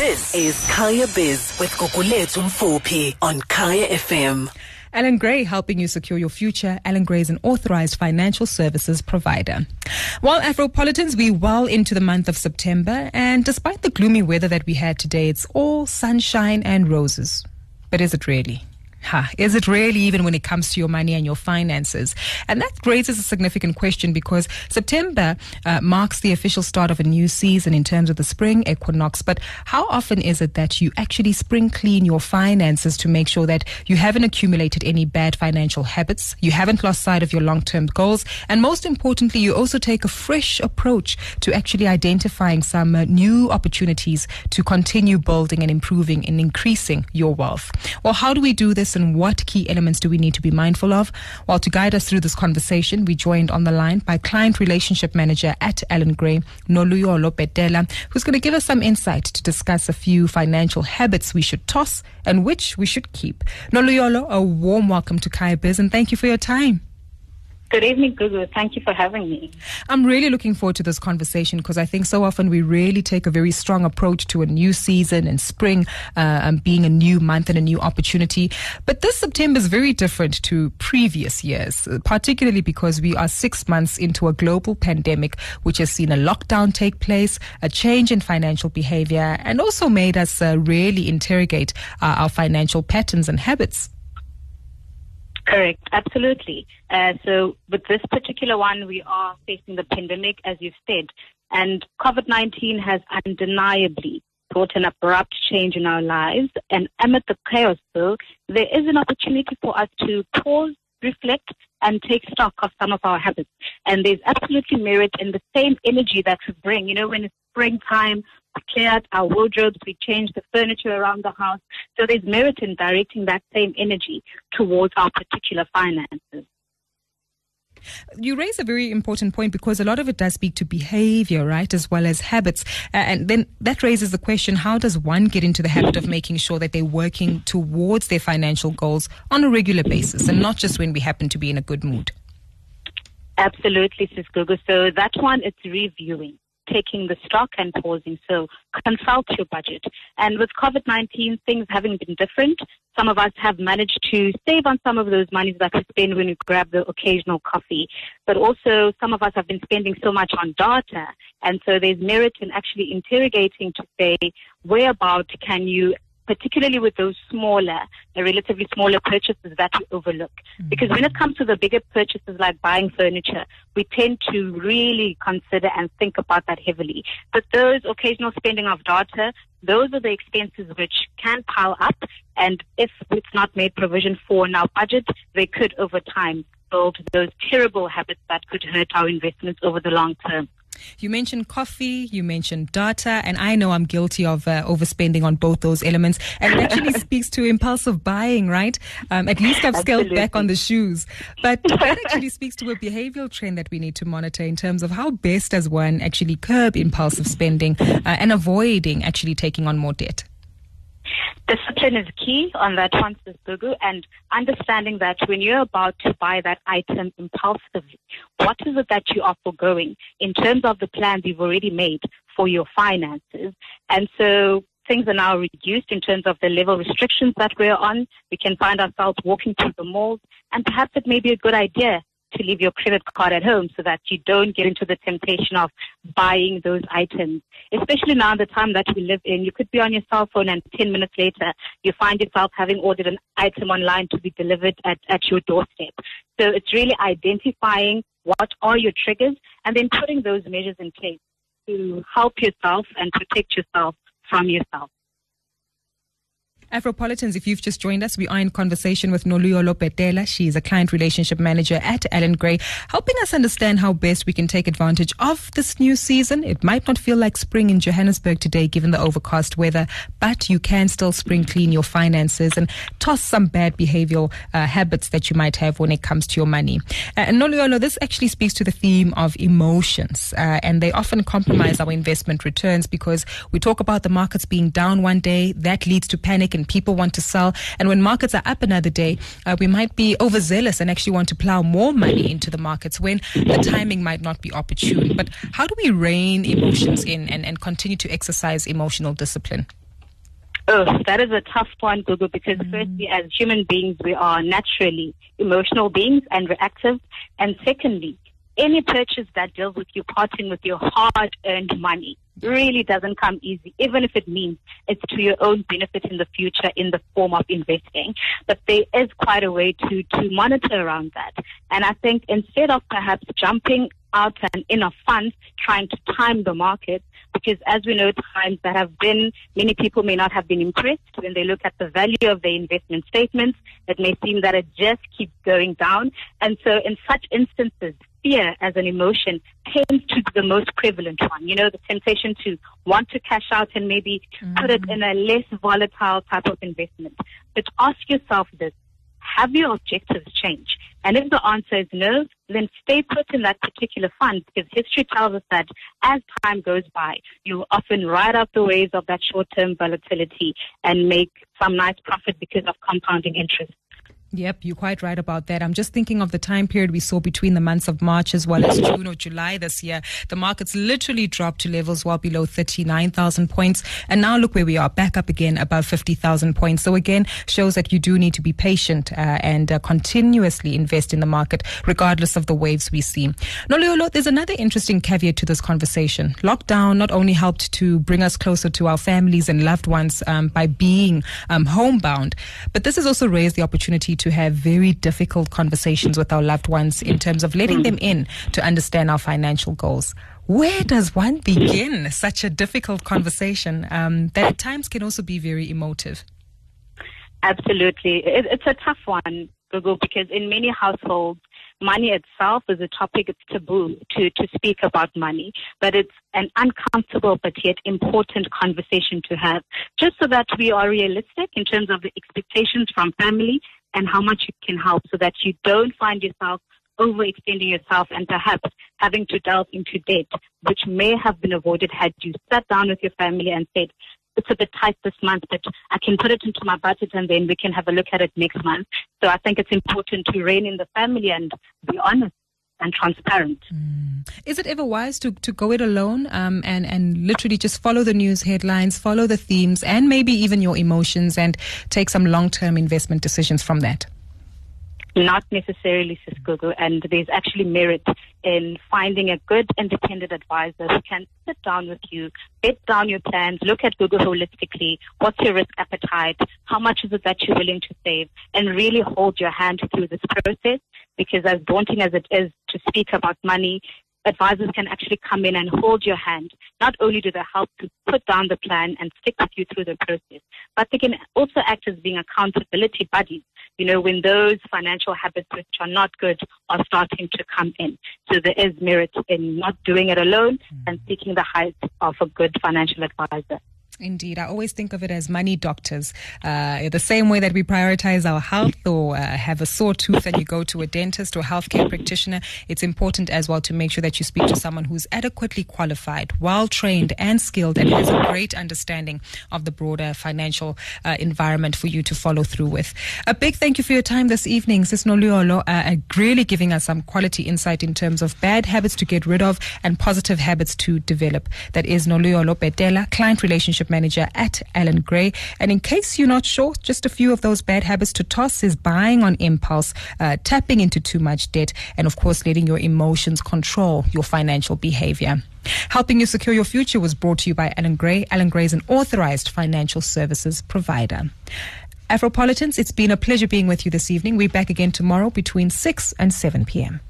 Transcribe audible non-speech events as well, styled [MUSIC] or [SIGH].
This is Kaya Biz with Gugulethu Mfuphi on Kaya FM. Allan Gray helping you secure your future. Allan Gray is an authorized financial services provider. Well, Afropolitans, we well into the month of September, and despite the gloomy weather that we had today, it's all sunshine and roses. But is it really? Ha, is it really even when it comes to your money and your finances? And that raises a significant question because September uh, marks the official start of a new season in terms of the spring equinox. But how often is it that you actually spring clean your finances to make sure that you haven't accumulated any bad financial habits, you haven't lost sight of your long term goals, and most importantly, you also take a fresh approach to actually identifying some uh, new opportunities to continue building and improving and increasing your wealth? Well, how do we do this? And what key elements do we need to be mindful of? Well, to guide us through this conversation, we joined on the line by Client Relationship Manager at Allan Gray, Noluyolo Betela, who's going to give us some insight to discuss a few financial habits we should toss and which we should keep. Noluyolo, a warm welcome to Kaya Biz and thank you for your time. Good evening, Gugu. Thank you for having me. I'm really looking forward to this conversation because I think so often we really take a very strong approach to a new season and spring uh, and being a new month and a new opportunity. But this September is very different to previous years, particularly because we are six months into a global pandemic which has seen a lockdown take place, a change in financial behavior, and also made us uh, really interrogate uh, our financial patterns and habits. Correct, absolutely. Uh, so with this particular one, we are facing the pandemic, as you've said, and COVID-19 has undeniably brought an abrupt change in our lives. And amid the chaos, though, there is an opportunity for us to pause, reflect, and take stock of some of our habits. And there's absolutely merit in the same energy that we bring. You know, when it's springtime, we cleared our wardrobes, we changed the furniture around the house. So there's merit in directing that same energy towards our particular finances. You raise a very important point because a lot of it does speak to behavior, right, as well as habits. Uh, and then that raises the question how does one get into the habit of making sure that they're working towards their financial goals on a regular basis and not just when we happen to be in a good mood? Absolutely, Sis Gugu. So that one, it's reviewing taking the stock and pausing. So consult your budget. And with COVID-19, things having been different, some of us have managed to save on some of those monies that we spend when we grab the occasional coffee. But also some of us have been spending so much on data. And so there's merit in actually interrogating to say, whereabout can you particularly with those smaller, the relatively smaller purchases that we overlook. Mm-hmm. Because when it comes to the bigger purchases like buying furniture, we tend to really consider and think about that heavily. But those occasional spending of data, those are the expenses which can pile up. And if it's not made provision for in our budget, they could over time build those terrible habits that could hurt our investments over the long term. You mentioned coffee, you mentioned data, and I know I'm guilty of uh, overspending on both those elements. And it actually [LAUGHS] speaks to impulsive buying, right? Um, at least I've scaled Absolutely. back on the shoes. But [LAUGHS] that actually speaks to a behavioral trend that we need to monitor in terms of how best does one actually curb impulsive spending uh, and avoiding actually taking on more debt. Discipline is key on that one, Sis Gugu, and understanding that when you're about to buy that item impulsively, what is it that you are foregoing in terms of the plans you've already made for your finances? And so things are now reduced in terms of the level restrictions that we're on. We can find ourselves walking through the malls, and perhaps it may be a good idea to leave your credit card at home so that you don't get into the temptation of buying those items. Especially now the time that we live in, you could be on your cell phone and 10 minutes later you find yourself having ordered an item online to be delivered at, at your doorstep. So it's really identifying what are your triggers and then putting those measures in place to help yourself and protect yourself from yourself. Afropolitans, if you've just joined us, we are in conversation with Noluyolo Betela. She is a client relationship manager at Allan Gray, helping us understand how best we can take advantage of this new season. It might not feel like spring in Johannesburg today, given the overcast weather, but you can still spring clean your finances and toss some bad behavioral uh, habits that you might have when it comes to your money. Uh, Noluyolo, this actually speaks to the theme of emotions, uh, and they often compromise our investment returns because we talk about the markets being down one day, that leads to panic and people want to sell. And when markets are up another day, uh, we might be overzealous and actually want to plow more money into the markets when the timing might not be opportune. But how do we rein emotions in and, and continue to exercise emotional discipline? Oh, that is a tough one, Gugu, because mm. firstly, as human beings, we are naturally emotional beings and reactive. And secondly, any purchase that deals with you parting with your hard earned money really doesn't come easy, even if it means it's to your own benefit in the future in the form of investing. But there is quite a way to, to monitor around that. And I think instead of perhaps jumping out and in a fund trying to time the market, because as we know, times that have been, many people may not have been impressed when they look at the value of their investment statements. It may seem that it just keeps going down. And so in such instances, fear as an emotion tends to be the most prevalent one. You know, the temptation to want to cash out and maybe mm-hmm. put it in a less volatile type of investment. But ask yourself this. Have your objectives changed? And if the answer is no, then stay put in that particular fund because history tells us that as time goes by, you often ride out the waves of that short-term volatility and make some nice profit because of compounding interest. Yep, you're quite right about that. I'm just thinking of the time period we saw between the months of March as well as June or July this year. The markets literally dropped to levels well below 39,000 points. And now look where we are, back up again above 50,000 points. So again, shows that you do need to be patient uh, and uh, continuously invest in the market, regardless of the waves we see. Noluyolo, there's another interesting caveat to this conversation. Lockdown not only helped to bring us closer to our families and loved ones um, by being um, homebound, but this has also raised the opportunity to have very difficult conversations with our loved ones in terms of letting them in to understand our financial goals. Where does one begin such a difficult conversation um, that at times can also be very emotive? Absolutely. It, it's a tough one, Gugu, because in many households, money itself is a topic, it's taboo to, to speak about money, but it's an uncomfortable but yet important conversation to have, just so that we are realistic in terms of the expectations from family and how much you can help so that you don't find yourself overextending yourself and perhaps having to delve into debt, which may have been avoided had you sat down with your family and said, it's a bit tight this month, but I can put it into my budget and then we can have a look at it next month. So I think it's important to rein in the family and be honest and transparent. Mm. Is it ever wise to, to go it alone um, and, and literally just follow the news headlines, follow the themes, and maybe even your emotions and take some long term investment decisions from that? Not necessarily, Sis Gugu, and there's actually merit in finding a good independent advisor who can sit down with you, bed down your plans, look at Google holistically, what's your risk appetite, how much is it that you're willing to save, and really hold your hand through this process. Because as daunting as it is to speak about money, advisors can actually come in and hold your hand. Not only do they help to put down the plan and stick with you through the process, but they can also act as being accountability buddies you know, when those financial habits which are not good are starting to come in. So there is merit in not doing it alone and hmm. seeking the help of a good financial advisor. Indeed. I always think of it as money doctors. Uh, the same way that we prioritize our health or uh, have a sore tooth and you go to a dentist or healthcare practitioner, it's important as well to make sure that you speak to someone who's adequately qualified, well trained, and skilled, and has a great understanding of the broader financial uh, environment for you to follow through with. A big thank you for your time this evening, Sis Noluyolo, uh, really giving us some quality insight in terms of bad habits to get rid of and positive habits to develop. That is Noluyolo Betela, client relationship manager at Allan Gray. And in case you're not sure, just a few of those bad habits to toss is buying on impulse, uh, tapping into too much debt, and of course, letting your emotions control your financial behavior. Helping you secure your future was brought to you by Allan Gray. Allan Gray is an authorized financial services provider. Afropolitans, it's been a pleasure being with you this evening. We're back again tomorrow between 6 and 7 p.m.